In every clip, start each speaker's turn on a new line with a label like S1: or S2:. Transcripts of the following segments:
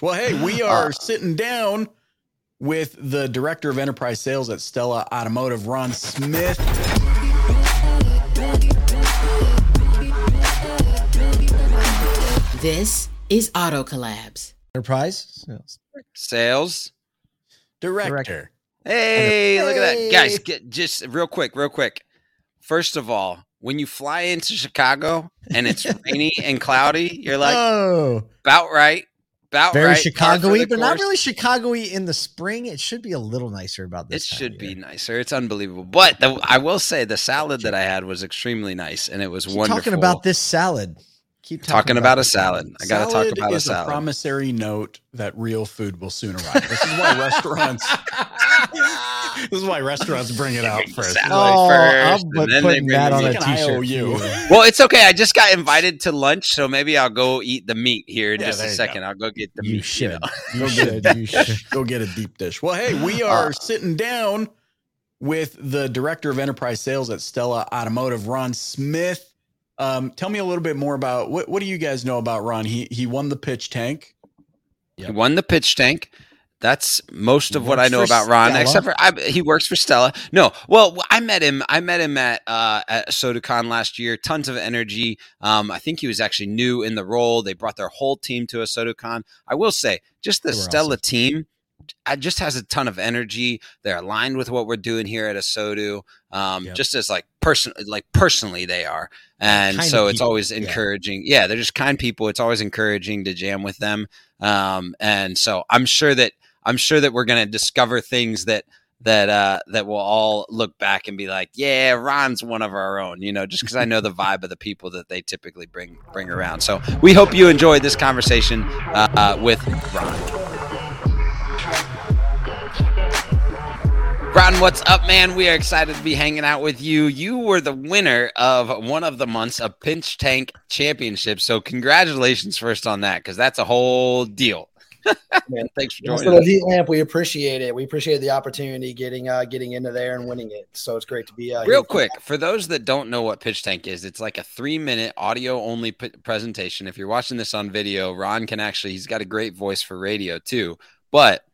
S1: Well, hey, we uh, are sitting down with the director of enterprise sales at Stella Automotive, Ron Smith.
S2: This is Auto Collabs.
S3: Enterprise sales.
S4: Sales.
S1: Director.
S4: Hey, look at that. Guys, get just real quick, real quick. First of all, when you fly into Chicago and it's rainy and cloudy, you're like
S3: oh,
S4: about right. About
S3: very
S4: right.
S3: Chicago-y,
S4: the
S3: but not really Chicago-y in the spring. It should be a little nicer about
S4: It
S3: this. time
S4: should
S3: of
S4: be nicer. It's unbelievable. But the, I will say the salad that I had was extremely nice and it was
S3: Keep
S4: wonderful.
S3: talking about this salad. Keep
S4: Talking about a
S3: this
S4: salad. I got to talk
S1: Salad
S4: about a
S1: is
S4: salad.
S1: promissory note that real food will soon arrive. This is why restaurants. this is why restaurants bring it out first.
S4: Salad.
S3: Oh,
S4: first,
S3: I'm
S4: and then they
S3: putting
S4: bring
S3: that on a
S1: meat. Like an
S3: t-shirt.
S1: IOU.
S3: for you.
S4: Well, it's okay. I just got invited to lunch, so maybe I'll go eat the meat here in
S1: Yeah,
S4: just a
S1: you
S4: second. I'll go get the
S3: You
S4: meat.
S3: should.
S4: You know?
S3: You
S1: Go
S3: should.
S1: get
S3: You should.
S1: Go get a deep dish. Well, hey, we are sitting down with the director of enterprise sales at Stella Automotive, Ron Smith. Um, tell me a little bit more about what, what do you guys know about Ron? He he won the pitch tank.
S4: He won the pitch tank. That's most of what I know about Ron,
S3: Stella.
S4: except for I, he works for Stella. No, well, I met him. I met him at uh, at ASOTUCON last year. Tons of energy. Um, I think he was actually new in the role. They brought their whole team to a ASOTUCON. I will say, just the Stella
S3: awesome.
S4: team. I just has a ton of energy. They're aligned with what we're doing here at ASOTU. Um,
S3: Yep.
S4: just as like person, like personally they are, and
S3: Kind
S4: so it's
S3: people,
S4: always
S3: yeah.
S4: encouraging. Yeah. they're just kind people. It's always encouraging to jam with them. Um, and so I'm sure that I'm sure that we're going to discover things that that uh, that we'll all look back and be like, yeah, Ron's one of our own, you know, just because I know the vibe of the people that they typically bring bring around. So we hope you enjoyed this conversation uh, uh, with Ron. Ron, what's up, man? We are excited to be hanging out with you. You were the winner of one of the months of Pitch Tank Championship. So, congratulations first on that, because that's a whole deal.
S5: Man,
S4: Thanks for joining
S5: little
S4: us.
S5: heat lamp, we appreciate it. We appreciate the opportunity getting uh, getting into there and winning it. So it's great to be uh,
S4: Real quick, for those that don't know what Pitch Tank is, it's like a three minute audio only p- presentation. If you're watching this on video, Ron can actually, he's got a great voice for radio too. But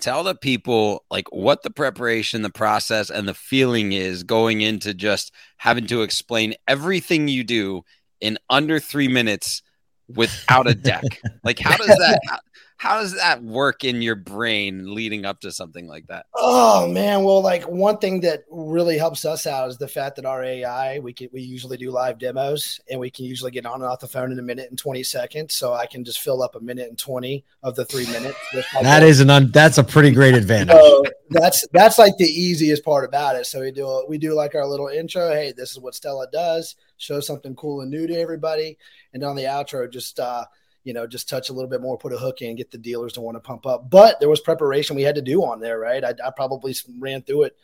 S4: tell the people like what the preparation, the process, and the feeling is going into just having to explain everything you do in under three minutes without a deck. like, how does that? How, how does that work in your brain leading up to something like that?
S5: Oh man, well, like one thing that really helps us out is the fact that our AI we can we usually do live demos and we can usually get on and off the phone in a minute and twenty seconds. So I can just fill up a minute and twenty of the three minutes. with my
S3: That
S5: voice.
S3: is an un, that's a pretty great advantage.
S5: So that's that's like the easiest part about it. So we do we do like our little intro. Hey, this is what Stella does. Show something cool and new to everybody, and on the outro, just uh, you know, just touch a little bit more, put a hook in, get the dealers to want to pump up. But there was preparation we had to do on there, right? I, I probably ran through it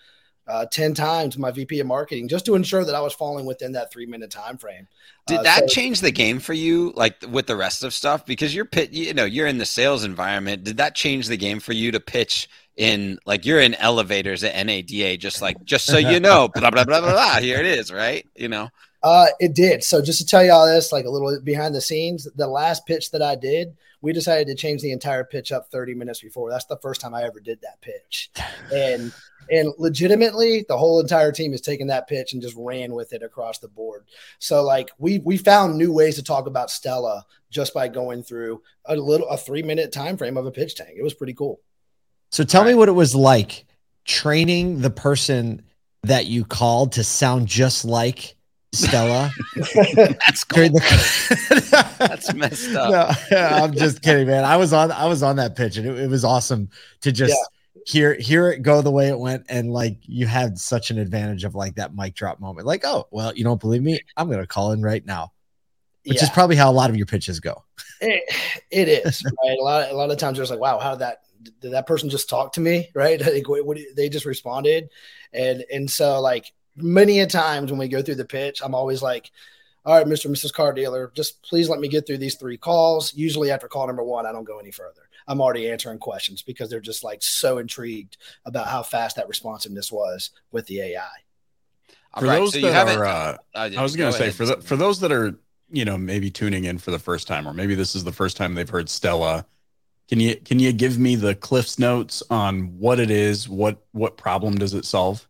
S5: uh, ten times. My VP of marketing just to ensure that I was falling within that three minute time frame.
S4: Did
S5: Uh,
S4: that
S5: so-
S4: change the game for you, like with the rest of stuff? Because you're pit, you know, you're in the sales environment. Did that change the game for you to pitch in, like you're in elevators at NADA, just like, just so you know, blah blah blah blah blah. Here it is, right? You know,
S5: Uh, it did. So just to tell you all this, like a little behind the scenes, the last pitch that I did, we decided to change the entire pitch up 30 minutes before. That's the first time I ever did that pitch. And and legitimately, the whole entire team has taken that pitch and just ran with it across the board. So like we we found new ways to talk about Stella just by going through a little a three minute time frame of a pitch tank. It was pretty cool.
S3: So tell me what it was like training the person that you called to sound just like Stella.
S4: that's cool.
S3: the-
S4: That's messed up.
S3: No, I'm just kidding, man. I was on I was on that pitch and it, it was awesome to just hear hear it go the way it went and like you had such an advantage of like that mic drop moment. Like, oh, well, you don't believe me? I'm gonna call in right now. Which is probably how a lot of your pitches go.
S5: It, it is right. A lot, a lot of times there's like, wow, how did that? Did that person just talk to me? Right? Like, what, what they just responded, and and so like many a times when we go through the pitch, I'm always like, all right, Mr. and Mrs. Car Dealer, just please let me get through these three calls. Usually after call number one, I don't go any further. I'm already answering questions because they're just like so intrigued about how fast that responsiveness was with the AI.
S4: All
S1: For
S4: right,
S1: those
S4: so
S1: that
S4: you haven't.
S1: are, uh, I was going to say for the, for those that are you know maybe tuning in for the first time, or maybe this is the first time they've heard Stella Can you can you give me the Cliff's notes on what it is? What what problem does it solve?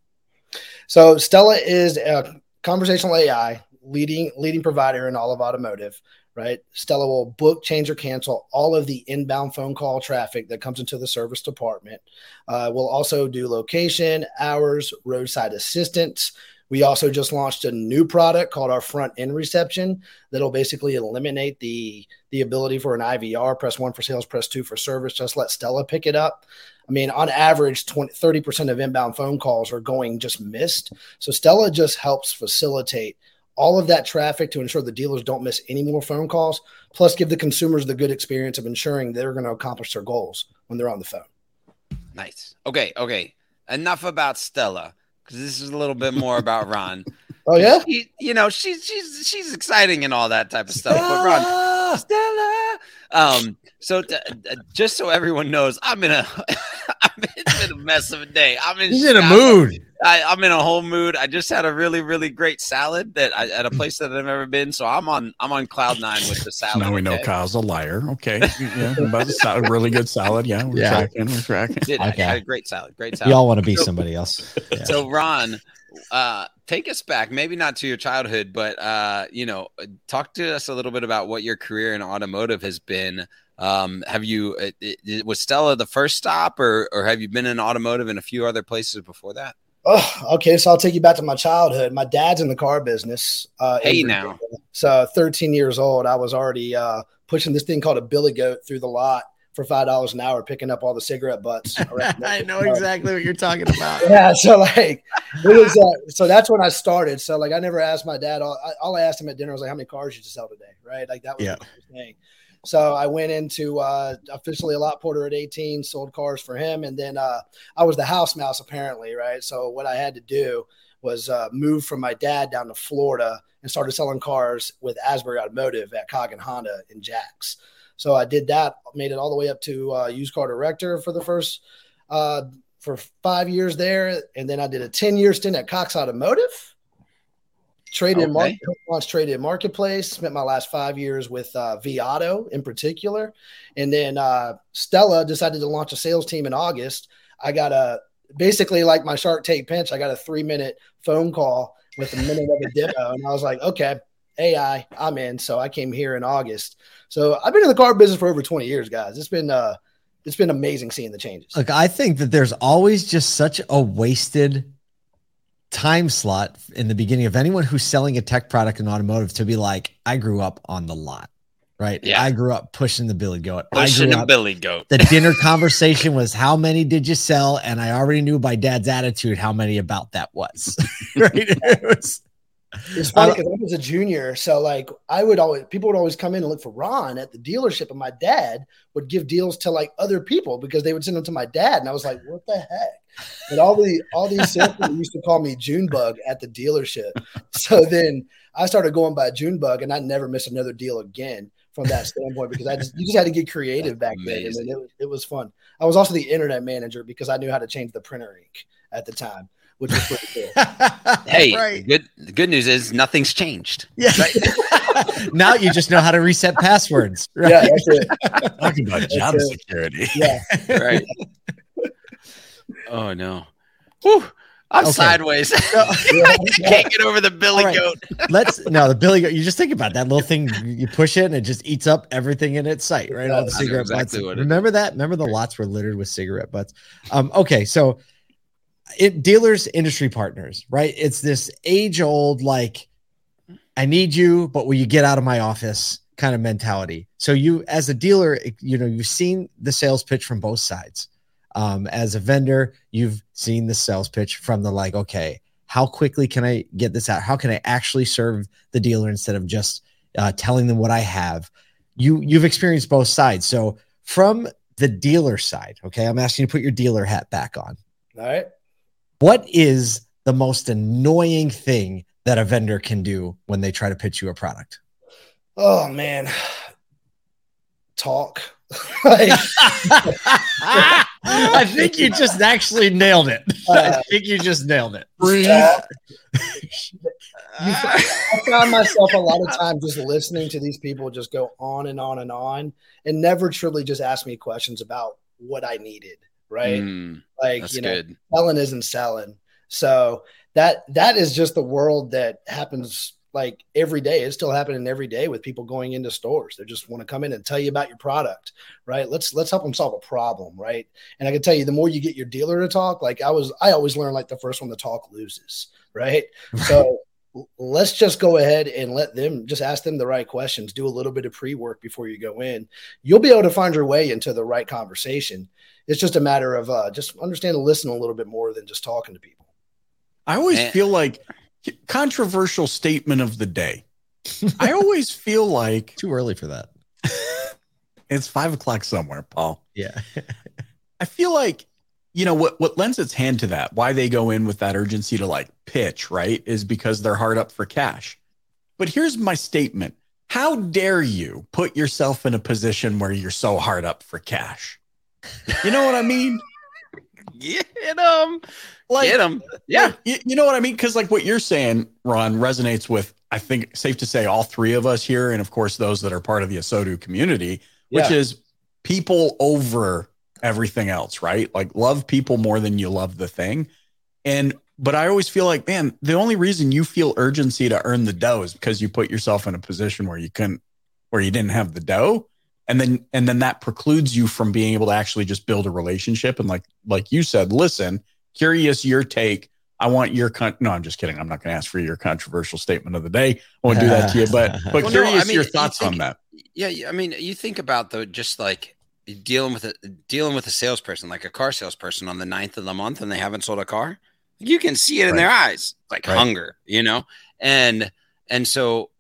S5: So Stella is a conversational AI leading leading provider in all of automotive. Right, Stella will book, change, or cancel all of the inbound phone call traffic that comes into the service department. Uh, we'll also do location, hours, roadside assistance, we also just launched a new product called our front end reception that'll basically eliminate the the ability for an IVR, press one for sales, press two for service. Just let Stella pick it up. I mean, on average, 20, 30% of inbound phone calls are going just missed. So Stella just helps facilitate all of that traffic to ensure the dealers don't miss any more phone calls, plus give the consumers the good experience of ensuring they're going to accomplish their goals when they're on the phone.
S4: Nice. Okay. Okay. Enough about Stella because this is a little bit more about Ron.
S5: oh yeah,
S4: she, you know she's she's she's exciting and all that type of stuff. But Ron, Stella. Um, so t- just so everyone knows, I'm in a I'm in a mess of a day. I'm in.
S3: He's in a mood.
S4: I, am in a whole mood. I just had a really, really great salad that I, at a place that I've never been. So I'm on, I'm on cloud nine with the salad.
S1: now we know Kyle's a liar. Okay, yeah, about the salad, really good salad. Yeah, we're yeah. tracking. We're tracking.
S4: Did, okay. I had a great salad. Great salad.
S3: You all want to be so, somebody else.
S4: Yeah. So Ron, uh, take us back, maybe not to your childhood, but uh, you know, talk to us a little bit about what your career in automotive has been. Um, have you it, it, was Stella the first stop, or or have you been in automotive in a few other places before that?
S5: Oh, okay. So I'll take you back to my childhood. My dad's in the car business.
S4: Uh, hey, now.
S5: So 13 years old, I was already uh, pushing this thing called a billy goat through the lot for five dollars an hour, picking up all the cigarette butts.
S3: I know exactly what you're talking about.
S5: yeah. So like, it was. Uh, so that's when I started. So like, I never asked my dad. All, I, all I asked him at dinner was like, "How many cars did you sell today?" Right. Like that was
S3: yeah.
S5: the thing. So I went into uh, officially a lot porter at 18, sold cars for him. And then uh, I was the house mouse apparently, right? So what I had to do was uh, move from my dad down to Florida and started selling cars with Asbury Automotive at Coggin Honda in Jacks. So I did that, made it all the way up to uh, used car director for the first uh, for five years there, and then I did a ten year stint at Cox Automotive Traded okay. market, launched traded marketplace. Spent my last five years with uh, Viato in particular, and then uh, Stella decided to launch a sales team in August. I got a basically like my Shark Tank pinch. I got a three minute phone call with a minute of a demo, and I was like, okay, AI, I'm in. So I came here in August. So I've been in the car business for over 20 years, guys. It's been uh, it's been amazing seeing the changes.
S3: Look, I think that there's always just such a wasted time slot in the beginning of anyone who's selling a tech product in automotive to be like, I grew up on the lot, right?
S4: Yeah.
S3: I grew up pushing the billy goat.
S4: Pushing the billy goat.
S3: The dinner conversation was how many did you sell? And I already knew by dad's attitude how many about that was. right. It was
S5: it's funny because I was a junior, so like I would always people would always come in and look for Ron at the dealership, and my dad would give deals to like other people because they would send them to my dad, and I was like, "What the heck?" And all the all these used to call me Junebug at the dealership. So then I started going by Junebug, and I never missed another deal again from that standpoint because I just you just had to get creative back then, and it, it was fun. I was also the internet manager because I knew how to change the printer ink at the time which is pretty cool.
S4: hey, right. good. The good news is nothing's changed.
S3: Yeah. Right? now you just know how to reset passwords.
S5: Right? Yeah, that's it.
S1: Talking about that's job it. security.
S5: Yeah.
S4: right. oh no. Whew. I'm okay. sideways. I can't get over the billy right. goat.
S3: Let's no the billy goat. You just think about that little thing. You push it and it just eats up everything in its sight. Right, all the cigarette exactly butts. Remember that? Remember the lots were littered with cigarette butts. Um. Okay, so it, dealers industry partners right? It's this age old like i need you but will you get out of my office kind of mentality. So you as a dealer you know you've seen the sales pitch from both sides. Um, as a vendor you've seen the sales pitch from the like okay how quickly can i get this out? How can i actually serve the dealer instead of just uh, telling them what i have? You you've experienced both sides. So from the dealer side okay i'm asking you to put your dealer hat back on.
S5: All right
S3: what is the most annoying thing that a vendor can do when they try to pitch you a product?
S5: Oh man, talk. I
S3: think you just actually nailed it. Uh, I think you just nailed it. Uh,
S5: I found myself a lot of times just listening to these people just go on and on and on and never truly just ask me questions about what I needed. Right.
S4: Mm,
S5: like, you know, good. selling isn't selling. So that that is just the world that happens like every day. It's still happening every day with people going into stores. They just want to come in and tell you about your product, right? Let's let's help them solve a problem, right? And I can tell you, the more you get your dealer to talk, like I was, I always learn like the first one to talk loses, right? So let's just go ahead and let them just ask them the right questions. Do a little bit of pre work before you go in. You'll be able to find your way into the right conversation. It's just a matter of uh, just understand and listen a little bit more than just talking to people.
S1: I always feel like controversial statement of the day. I always feel like
S3: too early for that.
S1: it's five o'clock somewhere, Paul.
S3: Yeah.
S1: I feel like you know what what lends its hand to that, why they go in with that urgency to like pitch, right? Is because they're hard up for cash. But here's my statement. How dare you put yourself in a position where you're so hard up for cash? You know what I mean?
S4: Get them. Like, Get them. Yeah.
S1: you, you know what I mean? Because, like, what you're saying, Ron, resonates with, I think, safe to say, all three of us here. And of course, those that are part of the ASOTU community, which is people over everything else, right? Like, love people more than you love the thing. And, but I always feel like, man, the only reason you feel urgency to earn the dough is because you put yourself in a position where you couldn't, where you didn't have the dough and then and then that precludes you from being able to actually just build a relationship. And like like you said listen curious your take. I want your con- no i'm just kidding. I'm not going to ask for your controversial statement of the day. I won't do that to you but but well, curious no, I mean, your thoughts
S4: think,
S1: on that.
S4: Yeah i mean you think about the just like dealing with a dealing with a salesperson like a car salesperson on the ninth of the month and they haven't sold a car you can see it right. in their eyes like right. hunger you know? And and so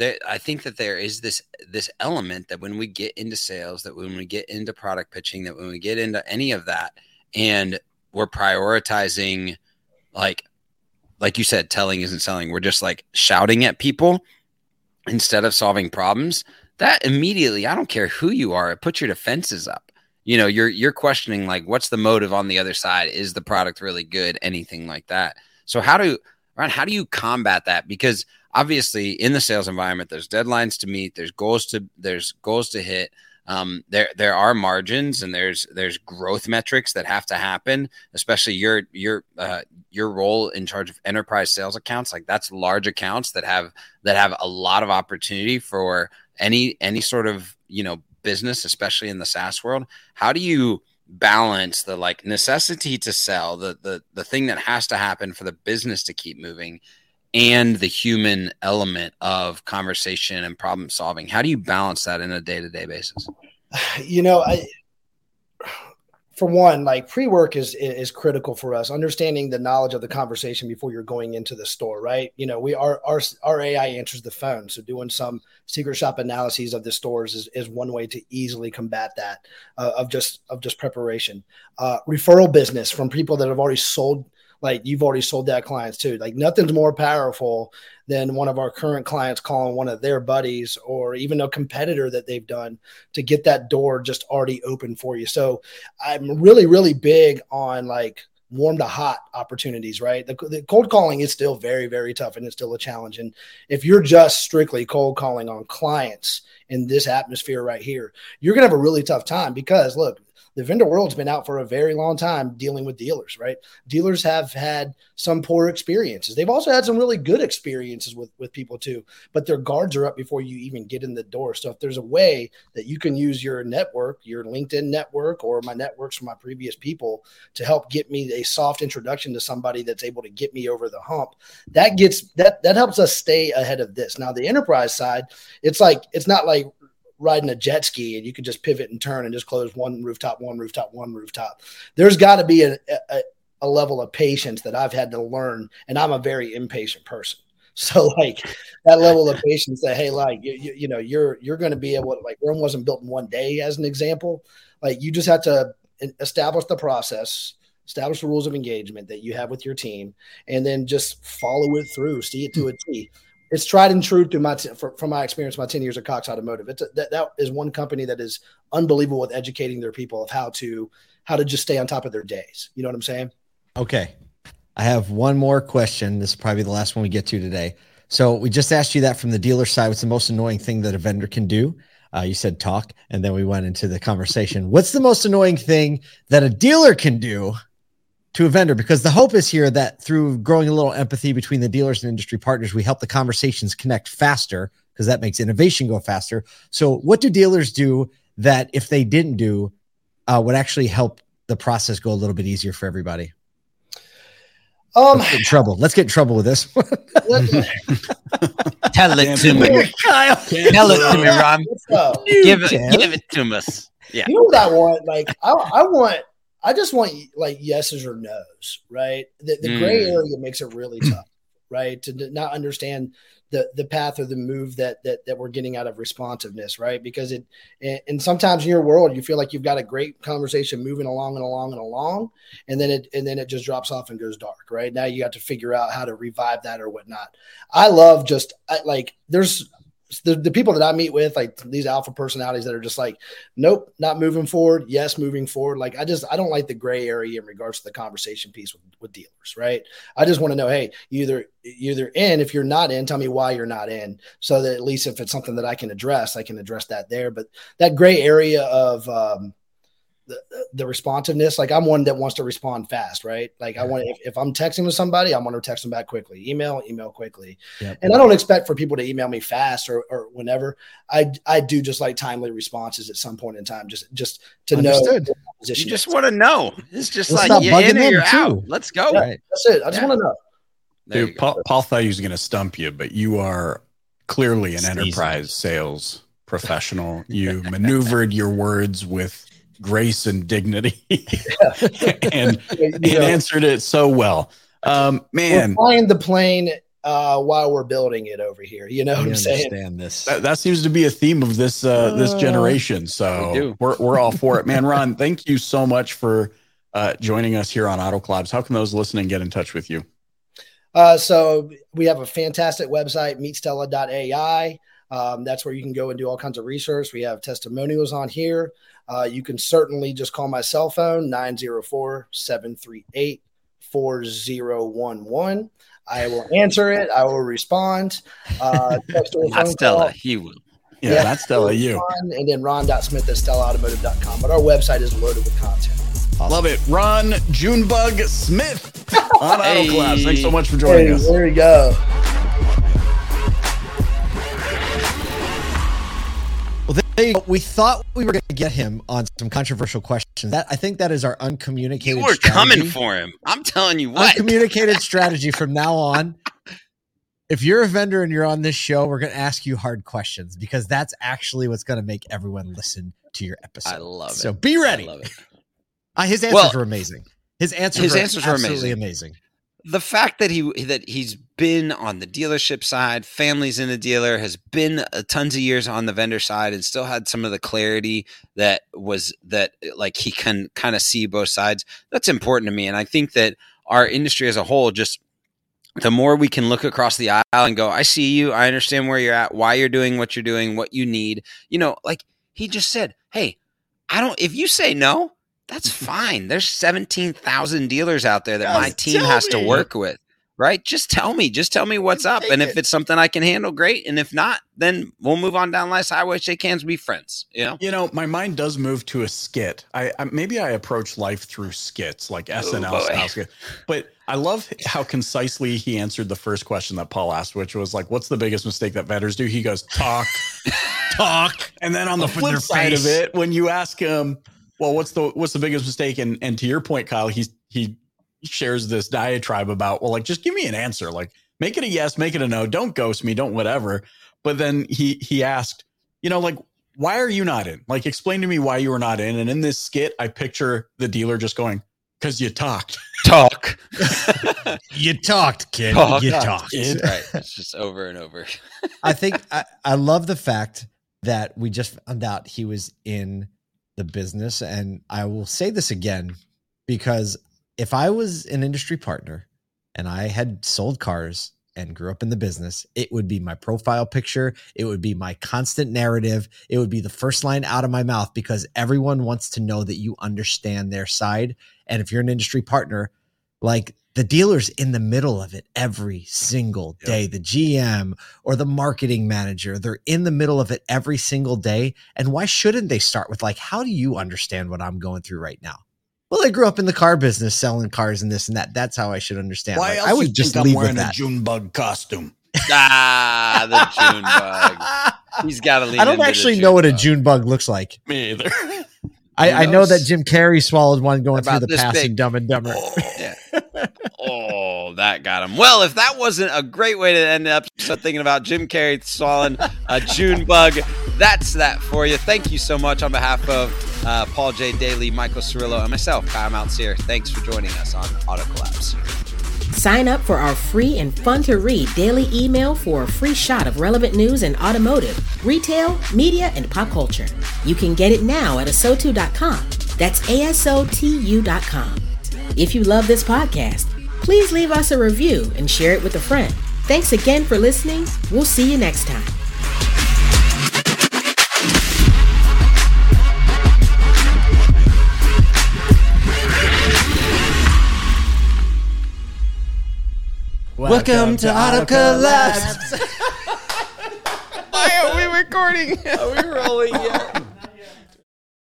S4: I think that there is this this element that when we get into sales, that when we get into product pitching, that when we get into any of that, and we're prioritizing, like like you said, telling isn't selling. We're just like shouting at people instead of solving problems. That immediately, I don't care who you are, it puts your defenses up. You know, you're you're questioning like, what's the motive on the other side? Is the product really good? Anything like that. So how do Ron, how do you combat that? Because obviously in the sales environment there's deadlines to meet there's goals to there's goals to hit. Um, there there are margins and there's there's growth metrics that have to happen especially your your uh, your role in charge of enterprise sales accounts. Like that's large accounts that have that have a lot of opportunity for any any sort of you know business especially in the SaaS world. How do you balance the like necessity to sell the the the thing that has to happen for the business to keep moving and the human element of conversation and problem solving. How do you balance that in a day-to-day basis?
S5: You know i for one like pre-work is is critical for us understanding the knowledge of the conversation before you're going into the store right? You know we are our our ai answers the phone so doing some secret shop analyses of the stores is, is one way to easily combat that uh, of just of just preparation. Uh, referral business from people that have already sold like you've already sold that clients too. Like nothing's more powerful than one of our current clients calling one of their buddies or even a competitor that they've done to get that door just already open for you. So I'm really, really big on like warm to hot opportunities, right? The, the, cold calling is still very, very tough and it's still a challenge. And if you're just strictly cold calling on clients in this atmosphere right here, you're going to have a really tough time because look, the vendor world's been out for a very long time dealing with dealers, right? Dealers have had some poor experiences. They've also had some really good experiences with, with people too, but their guards are up before you even get in the door. So if there's a way that you can use your network, your LinkedIn network, or my networks from my previous people to help get me a soft introduction to somebody that's able to get me over the hump, that gets that that helps us stay ahead of this. Now the enterprise side, it's like it's not like riding a jet ski and you can just pivot and turn and just close one rooftop, one rooftop, one rooftop. There's got to be a, a, a, level of patience that I've had to learn, and I'm a very impatient person. So like that level of patience that hey, like you, you, you know, you're you're going to be able to like Rome wasn't built in one day, as an example. Like you just have to establish the process, establish the rules of engagement that you have with your team, and then just follow it through, see it to a T it's tried and true through my t- from my experience, my ten years at Cox Automotive. It's a, that that is one company that is unbelievable with educating their people of how to how to just stay on top of their days. You know what I'm saying?
S3: Okay, I have one more question. This is probably the last one we get to today. So we just asked you that from the dealer side. What's the most annoying thing that a vendor can do? Uh, you said talk, and then we went into the conversation. What's the most annoying thing that a dealer can do to a vendor? Because the hope is here that through growing a little empathy between the dealers and industry partners, we help the conversations connect faster because that makes innovation go faster. So, what do dealers do that if they didn't do uh, would actually help the process go a little bit easier for everybody?
S5: Um,
S3: Let's get in trouble. Let's get in trouble with this.
S4: Tell it to me.
S3: Kyle.
S4: Tell it to me, Ron. Give it, give it to us. Yeah.
S5: you know what I want? Like, I, I want, I just want like yeses or nos, right? The, the gray
S4: Mm.
S5: area makes it really tough, right? To not understand the the path or the move that that that we're getting out of responsiveness, right? Because it, and, and sometimes in your world, you feel like you've got a great conversation moving along and along and along, and then it and then it just drops off and goes dark, right? Now you got to figure out how to revive that or whatnot. I love just I, like there's the, the people that I meet with, like these alpha personalities that are just like, nope, not moving forward. Yes, moving forward. Like I just I don't like the gray area in regards to the conversation piece with, with dealers, right? I just want to know, hey, either either in. If you're not in, tell me why you're not in, so that at least if it's something that I can address, I can address that there. But that gray area of um, the, the responsiveness, like I'm one that wants to respond fast, right? Like I want if, if I'm texting with somebody, I want to text them back quickly. Email, email quickly.
S3: Yep.
S5: And I don't expect for people to email me fast or, or whenever. I I do just like timely responses at some point in time, just just to
S3: Understood.
S5: know what
S4: You just want to know. It's just
S3: Let's
S4: like
S3: stop
S4: you're in or you're
S3: too.
S4: out. Let's go.
S5: Yeah.
S3: Right.
S5: That's it. I just
S4: Yeah.
S5: want to know.
S4: There
S1: Dude. Paul, Paul thought he was going to stump you, but you are clearly an
S3: Sneezing.
S1: enterprise sales professional. You maneuvered your words with grace and dignity and,
S5: You
S1: and answered it so well. Um, man,
S5: we're flying the plane uh, while we're building it over here. You know what
S3: We
S5: I'm saying?
S3: this.
S1: that, that seems to be a theme of this uh, this
S5: Uh,
S1: generation. So
S4: we
S1: we're, we're all for it, man. Ron, thank you so much for uh, joining us here on Auto Collabs. How can those listening get in touch with you?
S5: Uh, so we have a fantastic website, meetstella.ai. Um, that's where you can go and do all kinds of research. We have testimonials on here. Uh, you can certainly just call my cell phone, 904 738 4011. I will answer it. I will respond. Uh, text
S4: Not Stella.
S5: call.
S4: He will.
S1: Yeah,
S5: Yeah.
S1: that's Stella. You
S5: Ron, and then ron.smith at stellaautomotive.com. But our website is loaded with content.
S1: love it. Ron Junebug Smith on
S4: Hey.
S1: Auto Collabs. Thanks so much for joining
S5: Hey,
S1: us.
S5: there we go.
S3: Well, there you go. We thought we were going to get him on some controversial questions. That I think that is our uncommunicated.
S4: You were
S3: strategy.
S4: coming for him. I'm telling you what.
S3: Uncommunicated strategy from now on. If you're a vendor and you're on this show, we're going to ask you hard questions because that's actually what's going to make everyone listen to your episode.
S4: I love it.
S3: So be ready.
S4: I love it.
S3: Uh, his answers
S4: Well,
S3: were amazing. His answers,
S4: his
S3: were
S4: answers were
S3: absolutely amazing.
S4: The fact that he that he's been on the dealership side, families in the dealer, has been uh, tons of years on the vendor side, and still had some of the clarity that was that like he can kind of see both sides. That's important to me, and I think that our industry as a whole just the more we can look across the aisle and go, I see you, I understand where you're at, why you're doing what you're doing, what you need. You know, like he just said, hey, I don't. If you say no, that's fine. There's 17,000 dealers out there that my team has to work with, right? Just tell me. Just tell me what's up. And if it's something I can handle, great. And if not, then we'll move on down life's highway, shake hands, be friends. You know?
S1: You know, my mind does move to a skit. I, I maybe I approach life through skits, like oh, SNL
S4: boy.
S1: style skit. But I love how concisely he answered the first question that Paul asked, which was like, "What's the biggest mistake that vendors do?" He goes, "Talk, talk." And then on the flip side of it, when you ask him, "Well, what's the what's the biggest mistake?" and and to your point, Kyle, he's he shares this diatribe about, well, like just give me an answer, like make it a yes, make it a no, don't ghost me, don't whatever. But then he he asked, you know, like why are you not in? Like, explain to me why you were not in. And in this skit, I picture the dealer just going, because you talked.
S4: Talk.
S3: You talked, kid.
S4: Talk.
S3: you talked.
S1: kid.
S4: right. It's just over and over.
S3: I think I, I love the fact that we just found out he was in the business. And I will say this again because if I was an industry partner and I had sold cars and grew up in the business, it would be my profile picture. It would be my constant narrative. It would be the first line out of my mouth because everyone wants to know that you understand their side. And if you're an industry partner, like the dealer's in the middle of it every single day. The GM or the marketing manager, they're in the middle of it every single day. And why shouldn't they start with like, how do you understand what I'm going through right now? Well, I grew up in the car business selling cars and this and that. That's how I should understand.
S1: Why
S3: Like,
S1: else
S3: I would just
S1: think
S3: leave
S1: I'm wearing a. June bug costume?
S4: Ah, the June bug. He's got to lean
S3: I don't actually know what a. June bug looks like.
S1: Me either.
S3: I, I know that? Jim Carrey swallowed one going through the passing
S4: big.
S3: Dumb and Dumber.
S4: Oh, that got him. Well, if that wasn't a great way to end up thinking about Jim Carrey swallowing a June bug, that's that for you. Thank you so much on behalf of uh, Paul J. Daly, Michael Cirillo, and myself, Kyle Mountsier. Thanks for joining us on Auto Collabs.
S2: Sign up for our free and fun to read daily email for a free shot of relevant news in automotive, retail, media, and pop culture. You can get it now at asotu.com. That's A-S-O-T-U.com. If you love this podcast, please leave us a review and share it with a friend. Thanks again for listening. We'll see you next time.
S3: Welcome to Auto Collabs.
S4: Why are we recording? Are we rolling yet?